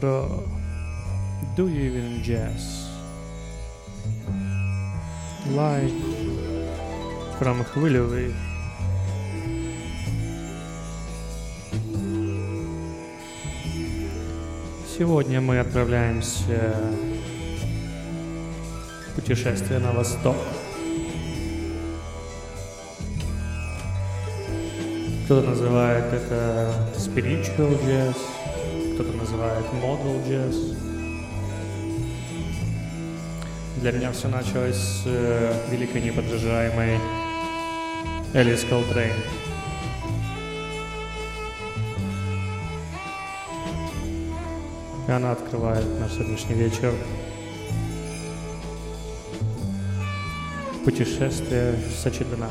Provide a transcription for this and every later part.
bro. Do you even jazz? Like from Хвилевый. Сегодня мы отправляемся в путешествие на восток. Кто-то называет это spiritual jazz, кто-то называет modal jazz. Для меня все началось с э, великой неподражаемой Элис Колтрейн. И она открывает наш сегодняшний вечер. Путешествие в Сачиданам.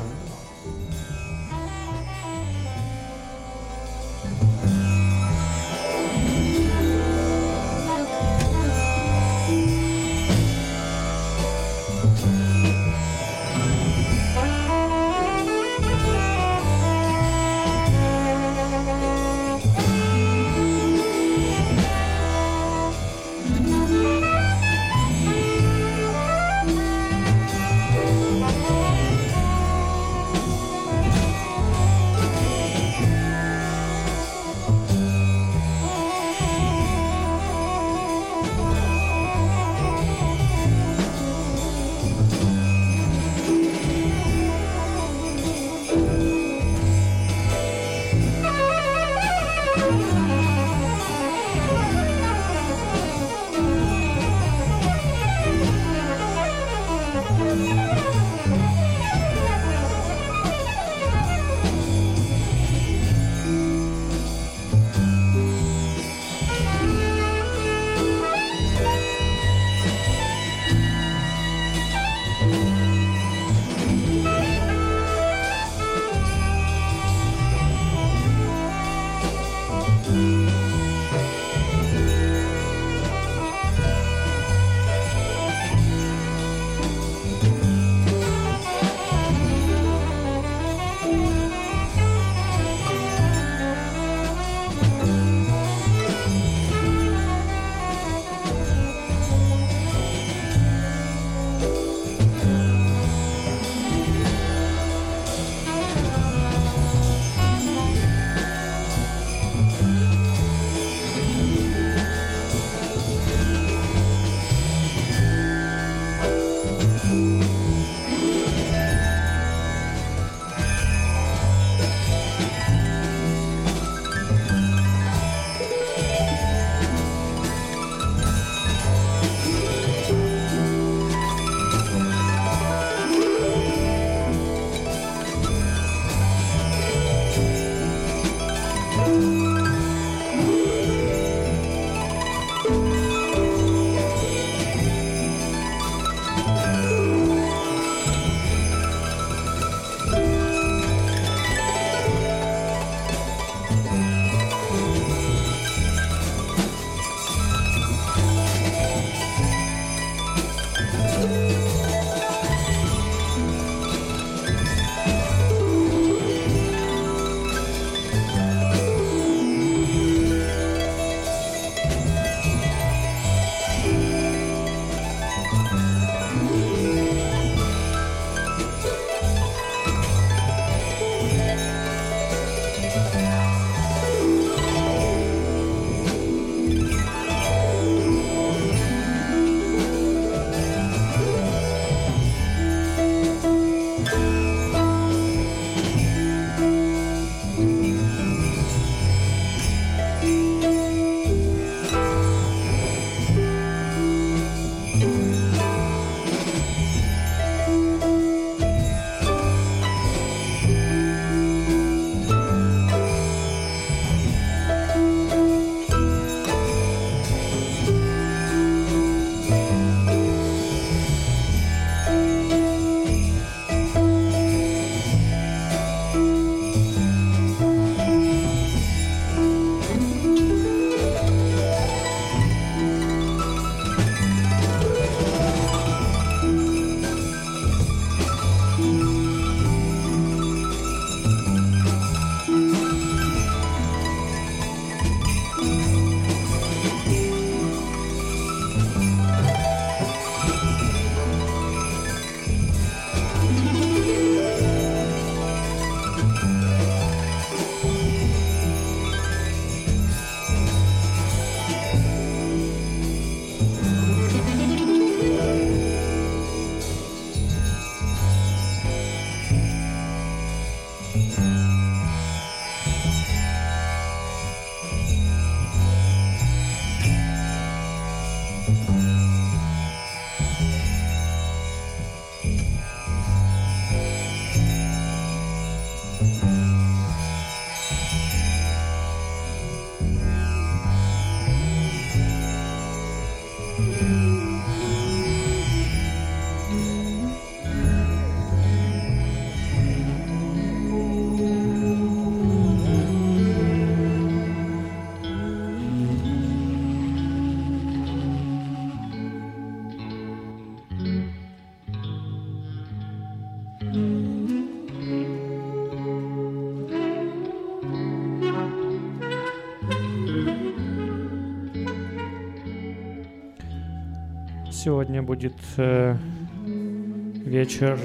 Сегодня будет э, вечер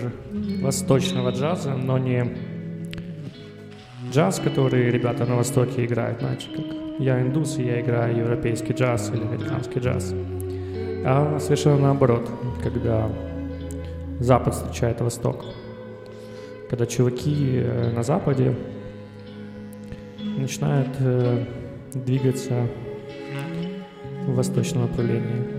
восточного джаза, но не джаз, который ребята на Востоке играют, знаете, как я индус, и я играю европейский джаз или американский джаз. А совершенно наоборот, когда Запад встречает Восток. Когда чуваки э, на Западе начинают э, двигаться в восточном направлении.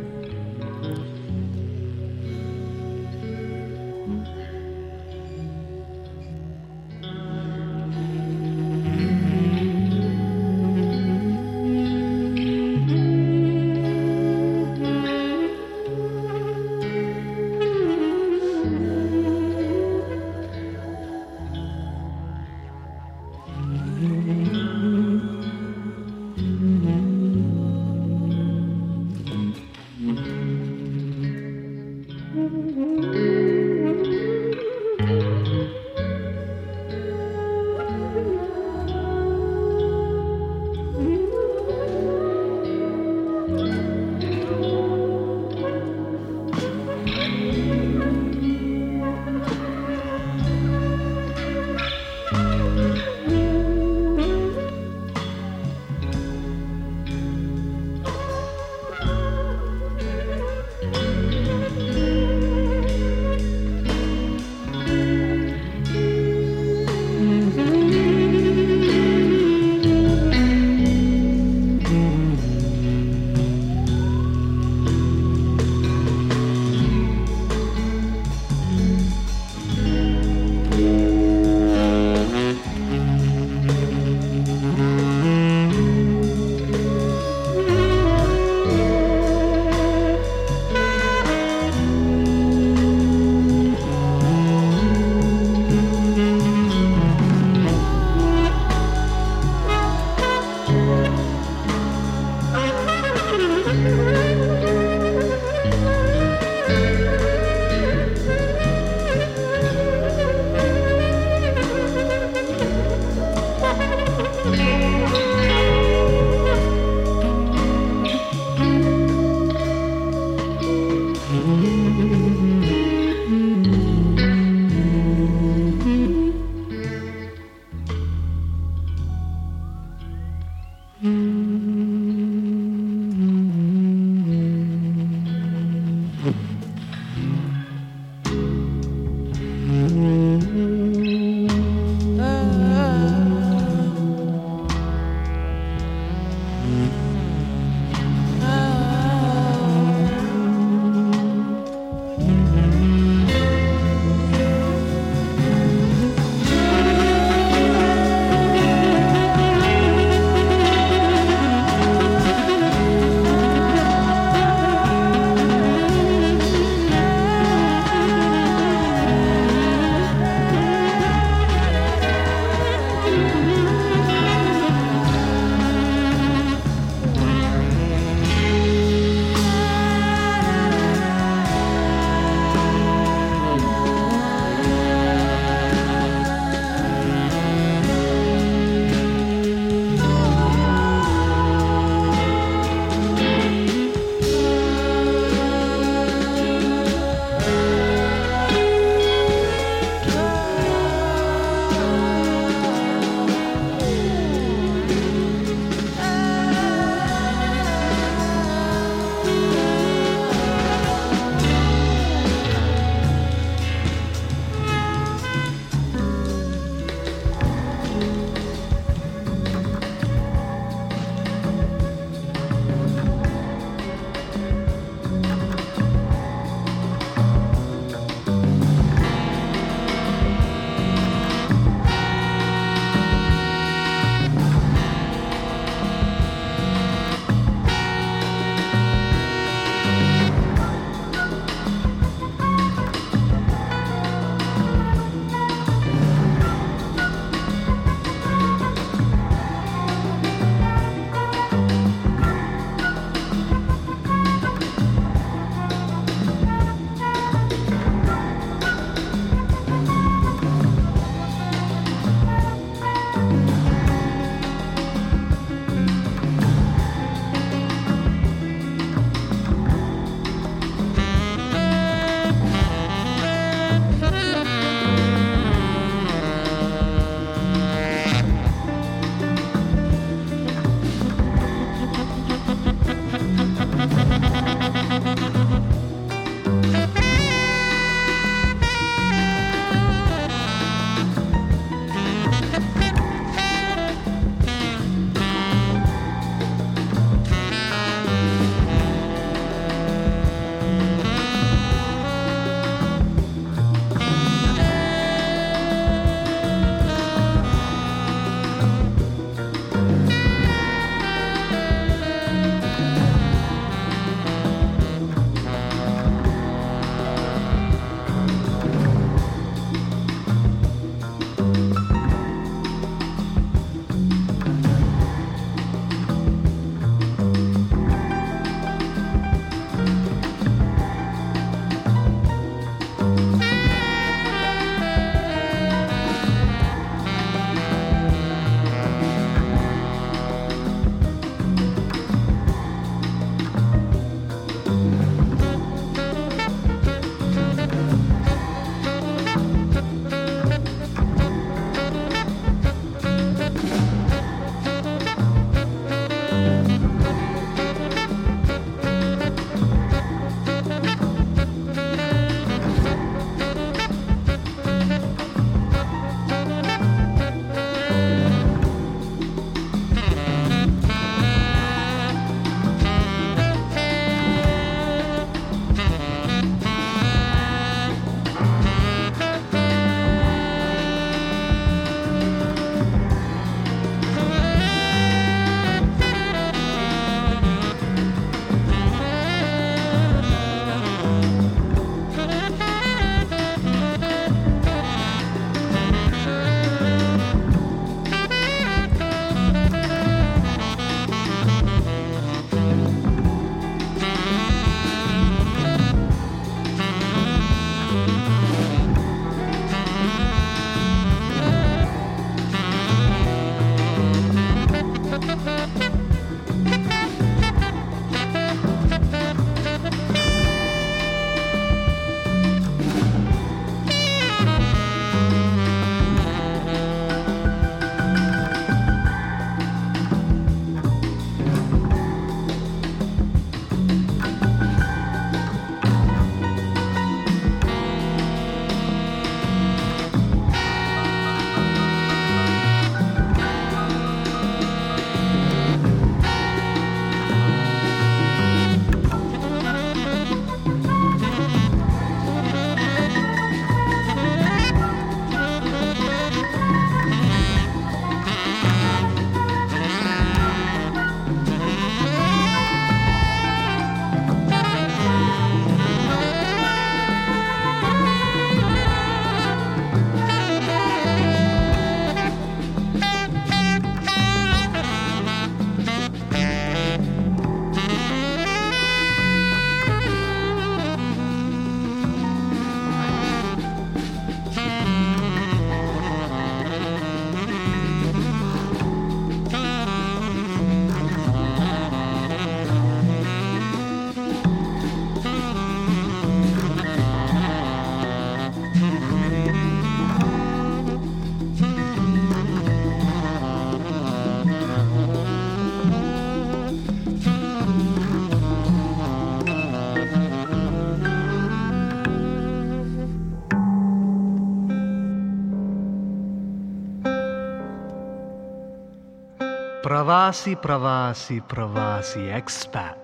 Pravasi, Pravasi, Pravasi, expat.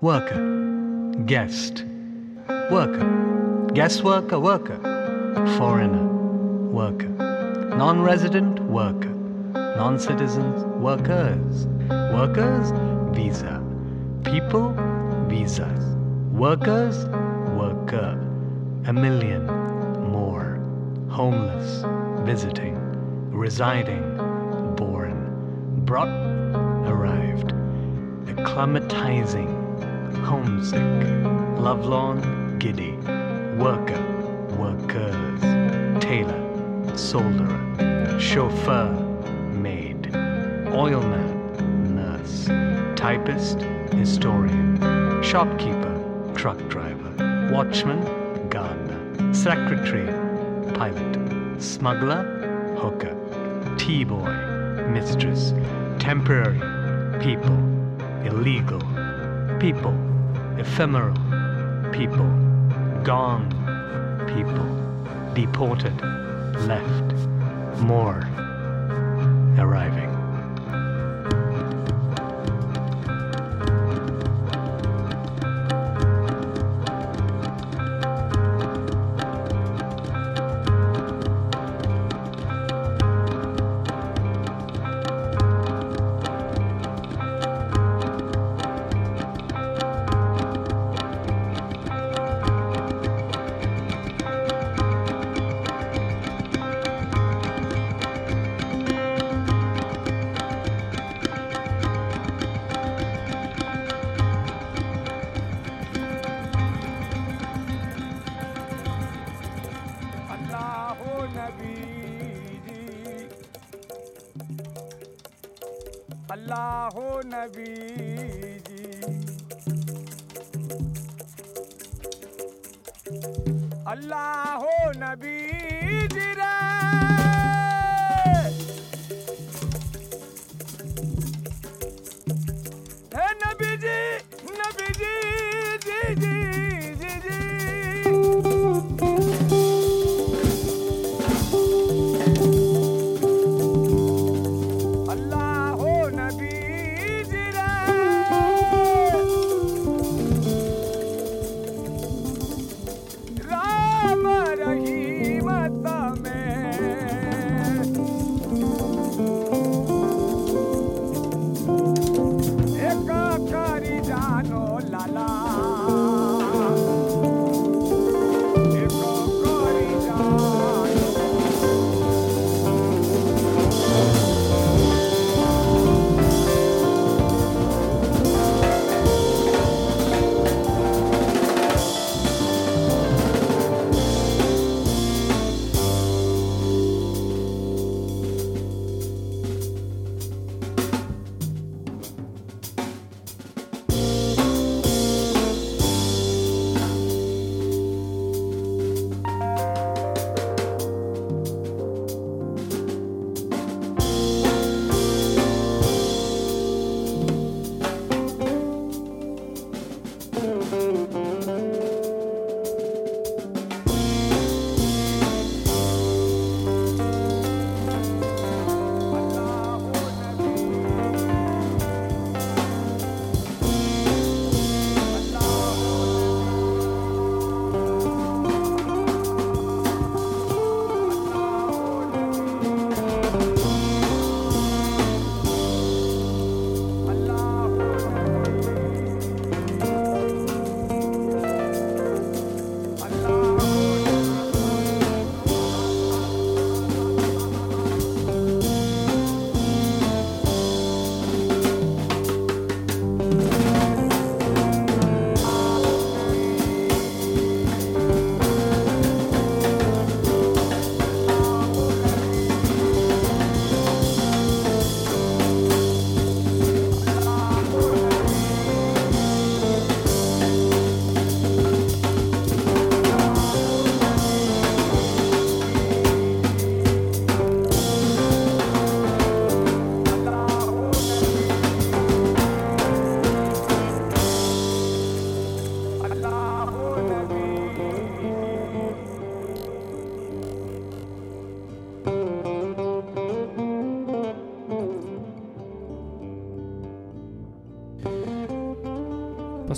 Worker, guest, worker, guest worker, worker, foreigner, worker, non resident, worker, non citizens, workers, workers, visa, people, visas, workers, worker, a million more, homeless, visiting, residing, brought, arrived, acclimatizing, homesick, lovelorn, giddy, worker, workers, tailor, solderer, chauffeur, maid, oilman, nurse, typist, historian, shopkeeper, truck driver, watchman, gardener, secretary, pilot, smuggler, hooker, tea boy, mistress, temporary, people, illegal, people, ephemeral, people, gone, people, deported, left, more, arriving.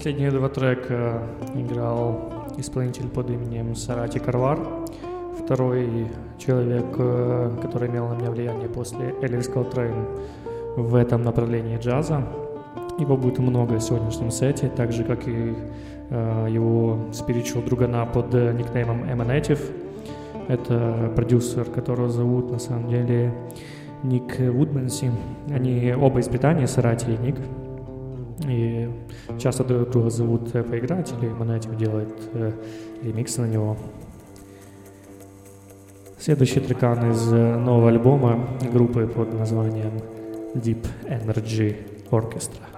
Последние два трека играл исполнитель под именем Сарати Карвар. Второй человек, э, который имел на меня влияние после Элис Колтрейн в этом направлении джаза. Его будет много в сегодняшнем сете, так же, как и э, его спиричуал другана под э, никнеймом Emanative. Это продюсер, которого зовут на самом деле Ник Вудменси. Они оба из Британии, Сарати и Ник. И часто друг друга зовут э, поиграть, или Монатик делает э, ремиксы на него. Следующий трекан из э, нового альбома группы под названием Deep Energy Orchestra.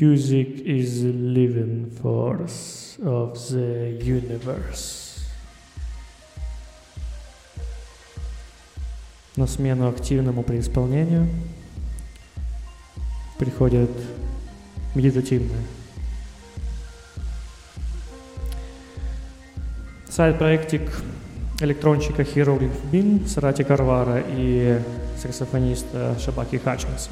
Music is the living force of the universe. На смену активному преисполнению приходит медитативное. Сайт-проектик электронщика Hieroglyph Bin, Сарати Карвара и саксофониста Шабаки Хатчинса.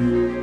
Thank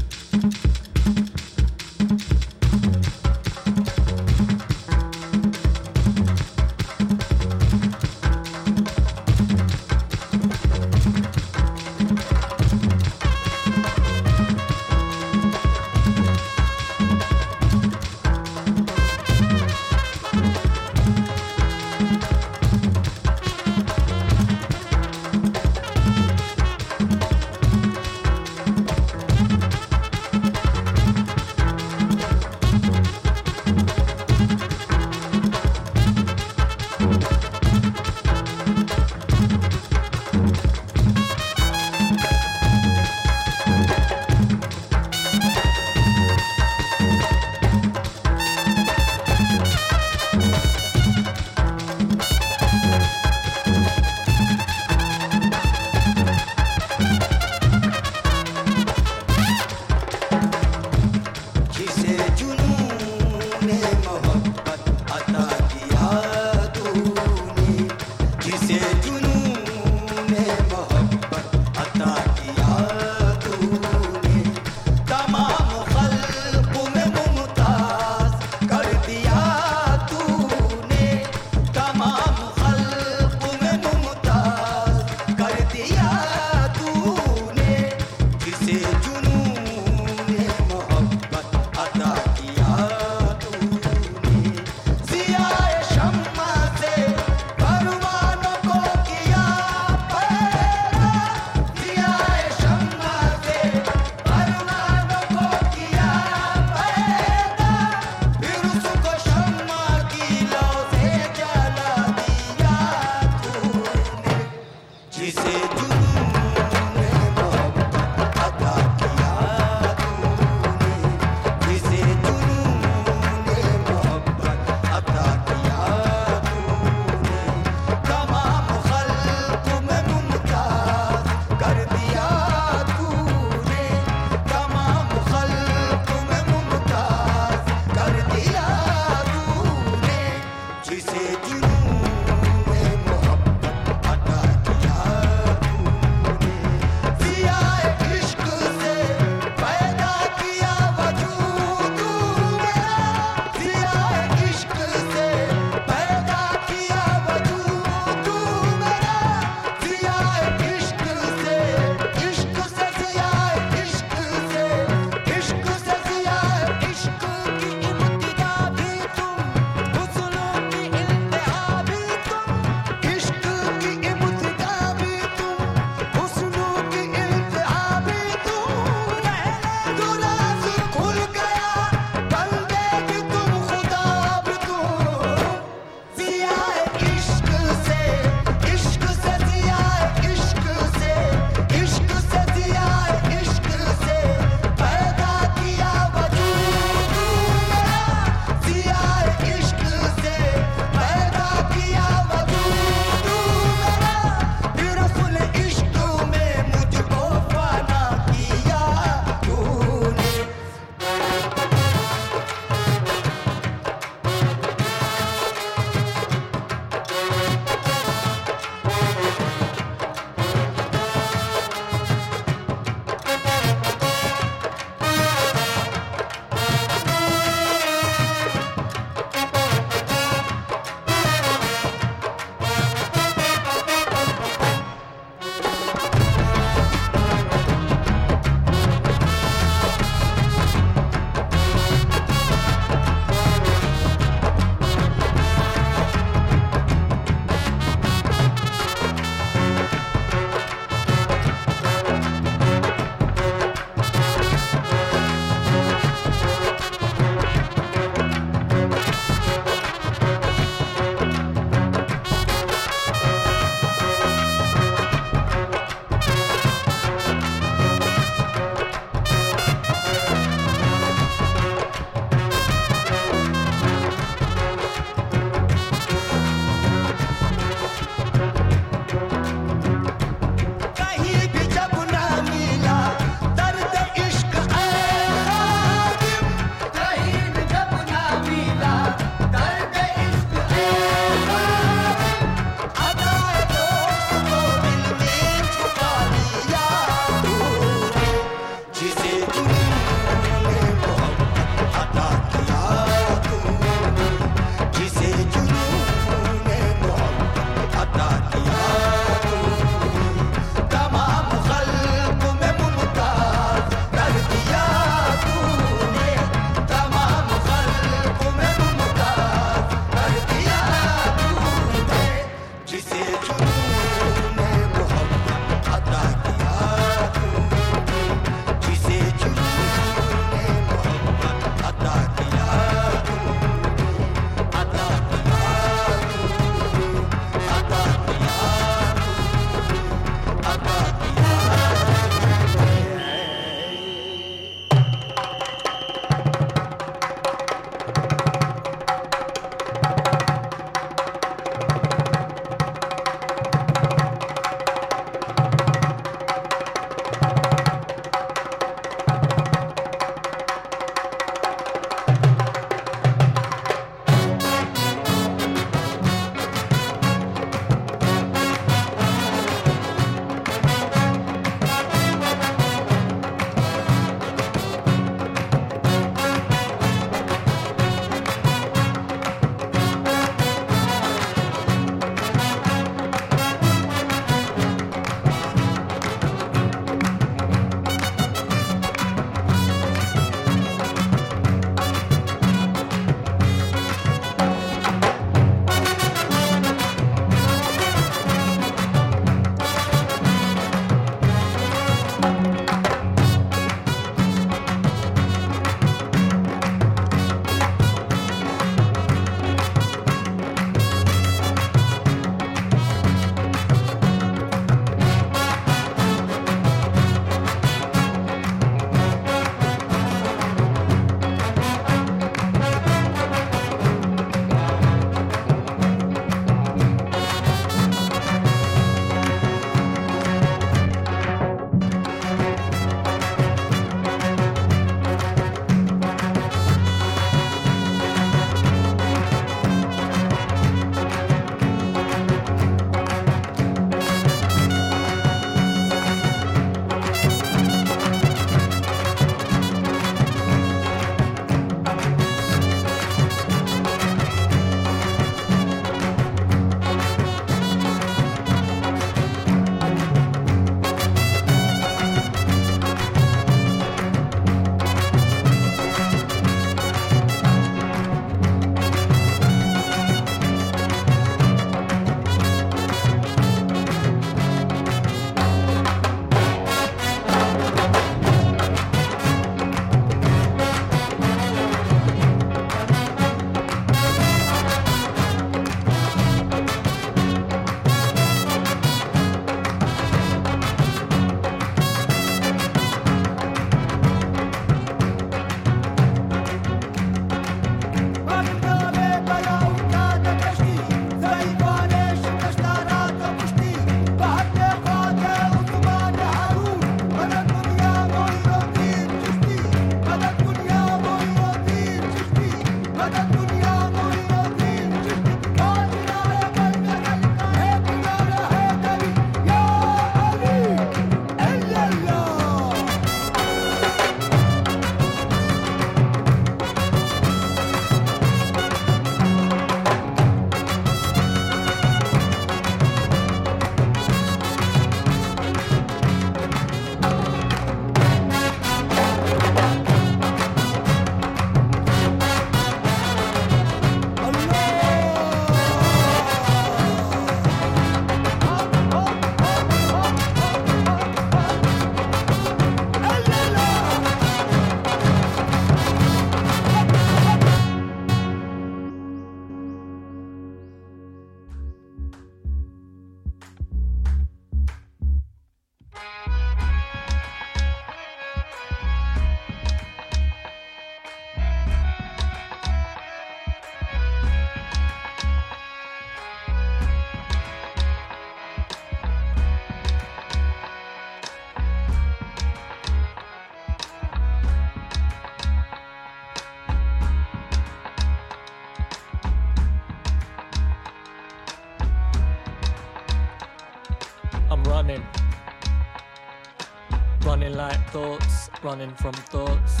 running from thoughts.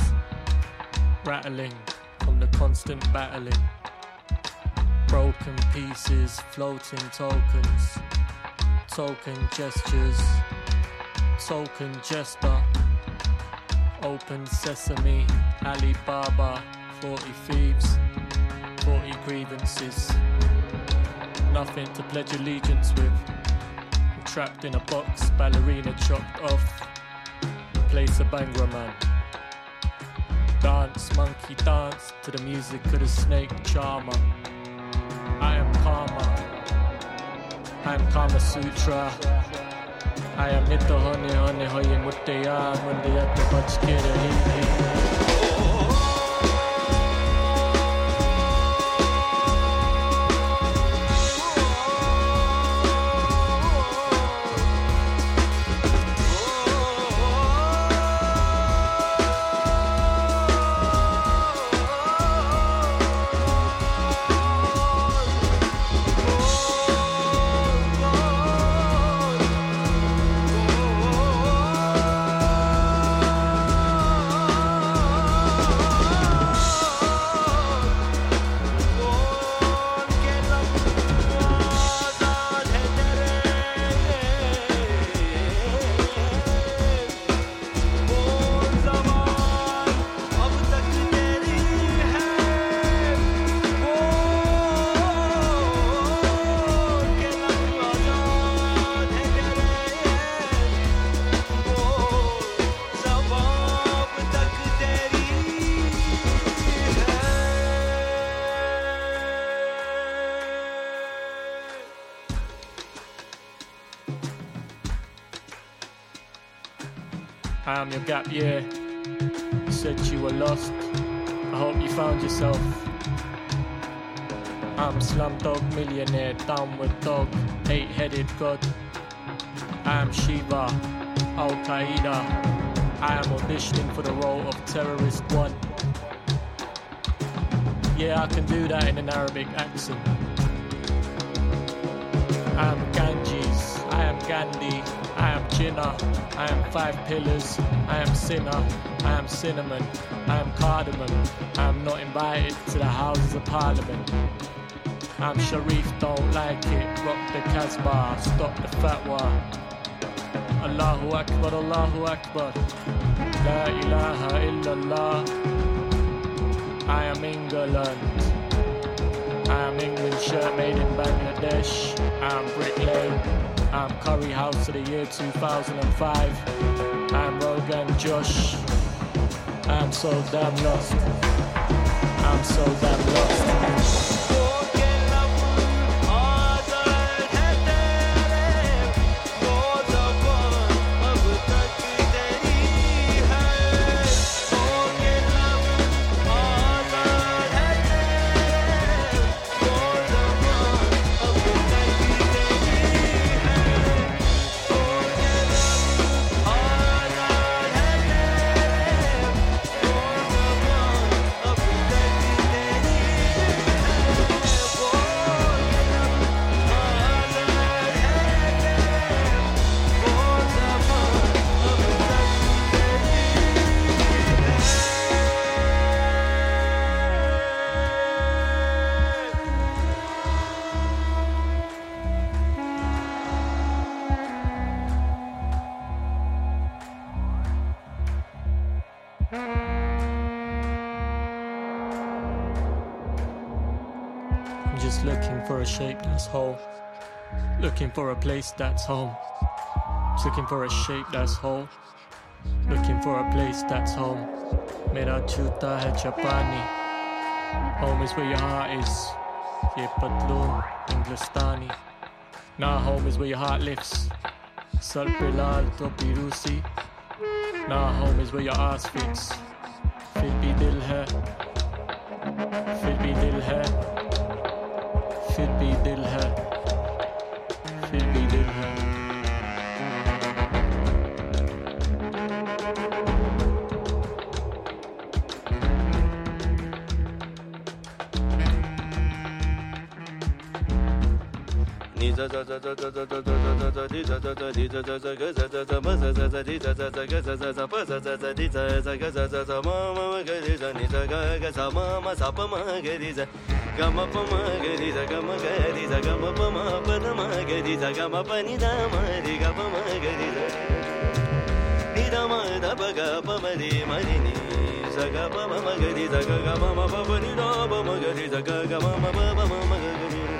Rattling from the constant battling. Broken pieces, floating tokens. Token gestures. Token jester. Open sesame, Alibaba, 40 thieves, 40 grievances. Nothing to pledge allegiance with. Trapped in a box, ballerina chopped off. Place a bangra man. Dance, monkey dance to the music of the snake charmer. I am karma. I am Kama Sutra. I am Nita Honey Honey Hoye they at the Butch Kid gap year. You said you were lost. I hope you found yourself. I'm Slumdog Millionaire, downward dog, eight headed god. I am Shiva, Al Qaeda. I am auditioning for the role of terrorist one. Yeah, I can do that in an Arabic accent. I am Ganges, I am Gandhi, I am I am Five Pillars, I am Sinner, I am Cinnamon, I am Cardamom, I am not invited to the Houses of Parliament. I'm Sharif, don't like it, rock the Casbah, stop the fatwa. Allahu Akbar, Allahu Akbar, La ilaha illallah. I am England. I am England shirt made in Bangladesh. I'm Brick Lane. I'm Curry House of the year 2005. I'm Rogan Josh. I'm so damn lost. I'm so damn lost. that's whole. Looking for a place that's home. Just looking for a shape that's whole. Looking for a place that's home. Mera chuta hai Japani. Home is where your heart is. Ye patloon, Englistani. Nah, home is where your heart lifts. Sar pe lal to pirusi. Nah, home is where your ass fits. फिर भी दिल है फिर भी दिल है Zaga ba ma ma ga di zaga ga ma ma ba ba ni da ba ma ga da zaga ga ma ma ba ba ma ma ga da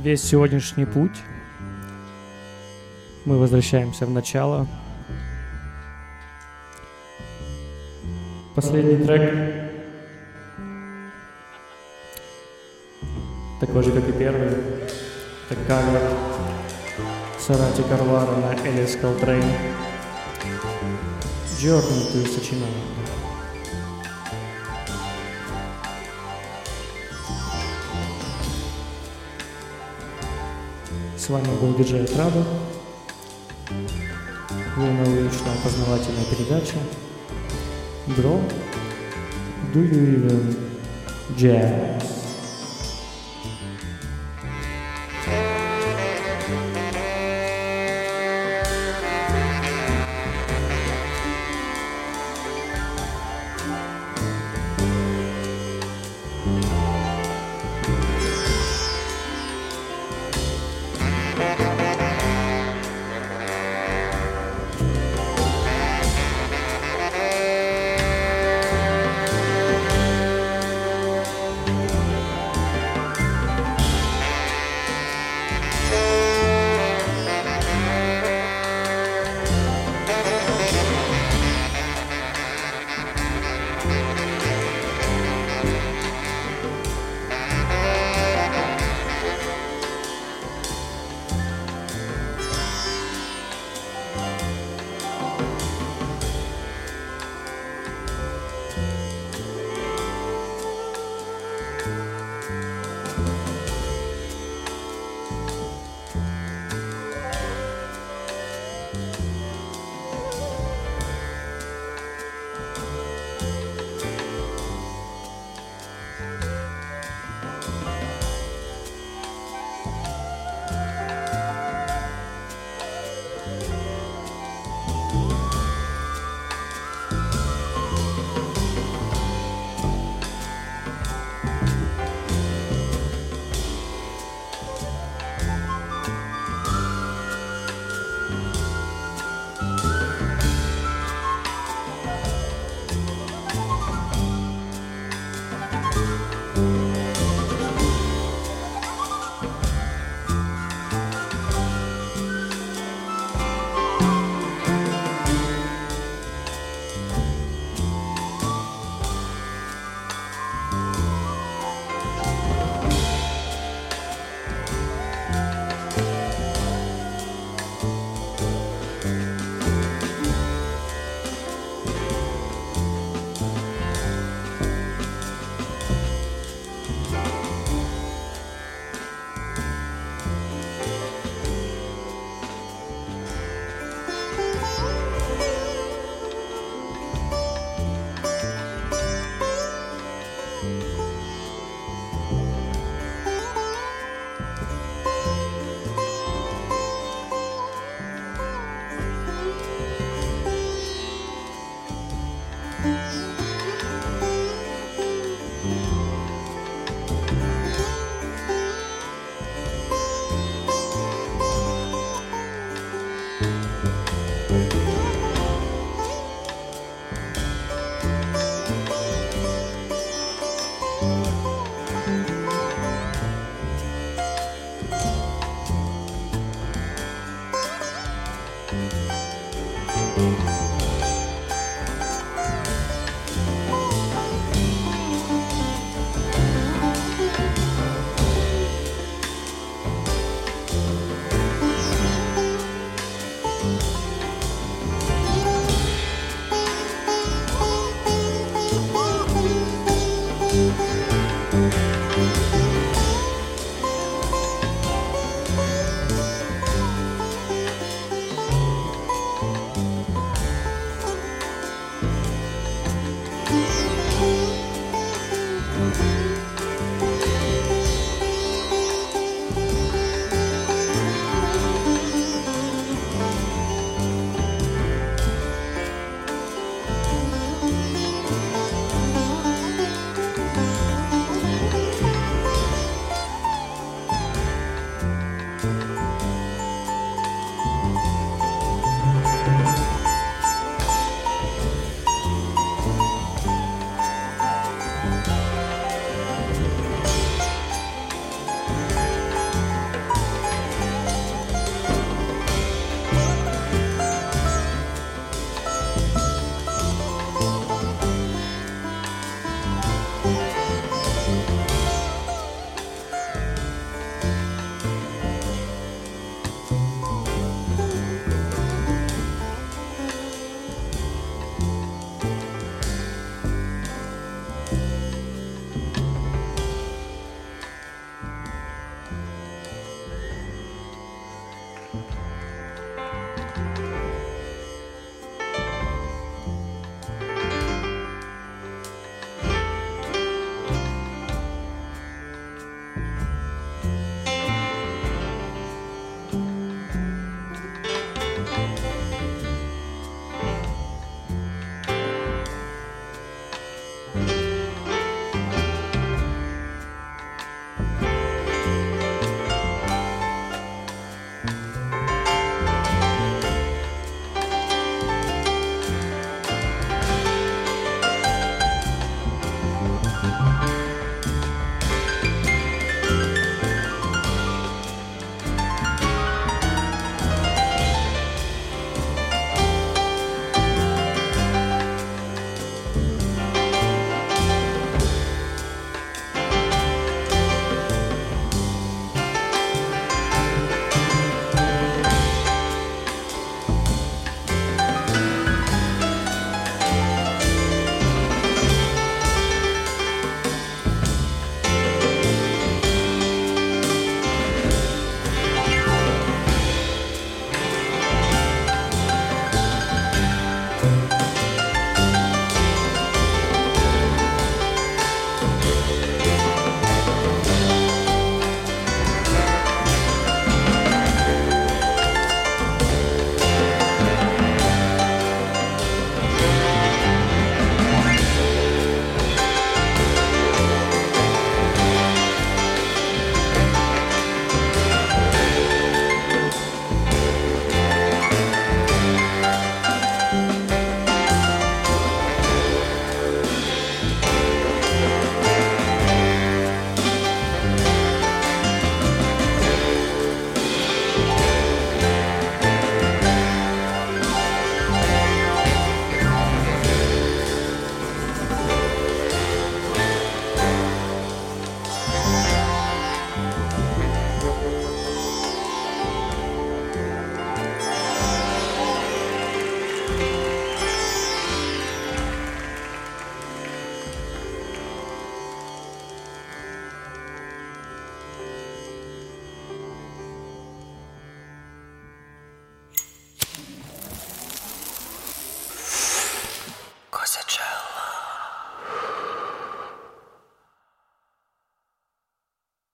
весь сегодняшний путь. Мы возвращаемся в начало. Последний трек. Такой же, как и первый. Это кавер Сарати Карвара на Элис Колтрейн. Journey to сочинение. вами был диджей Траба. Лунная уличная познавательная передача. Бро, do you even jazz?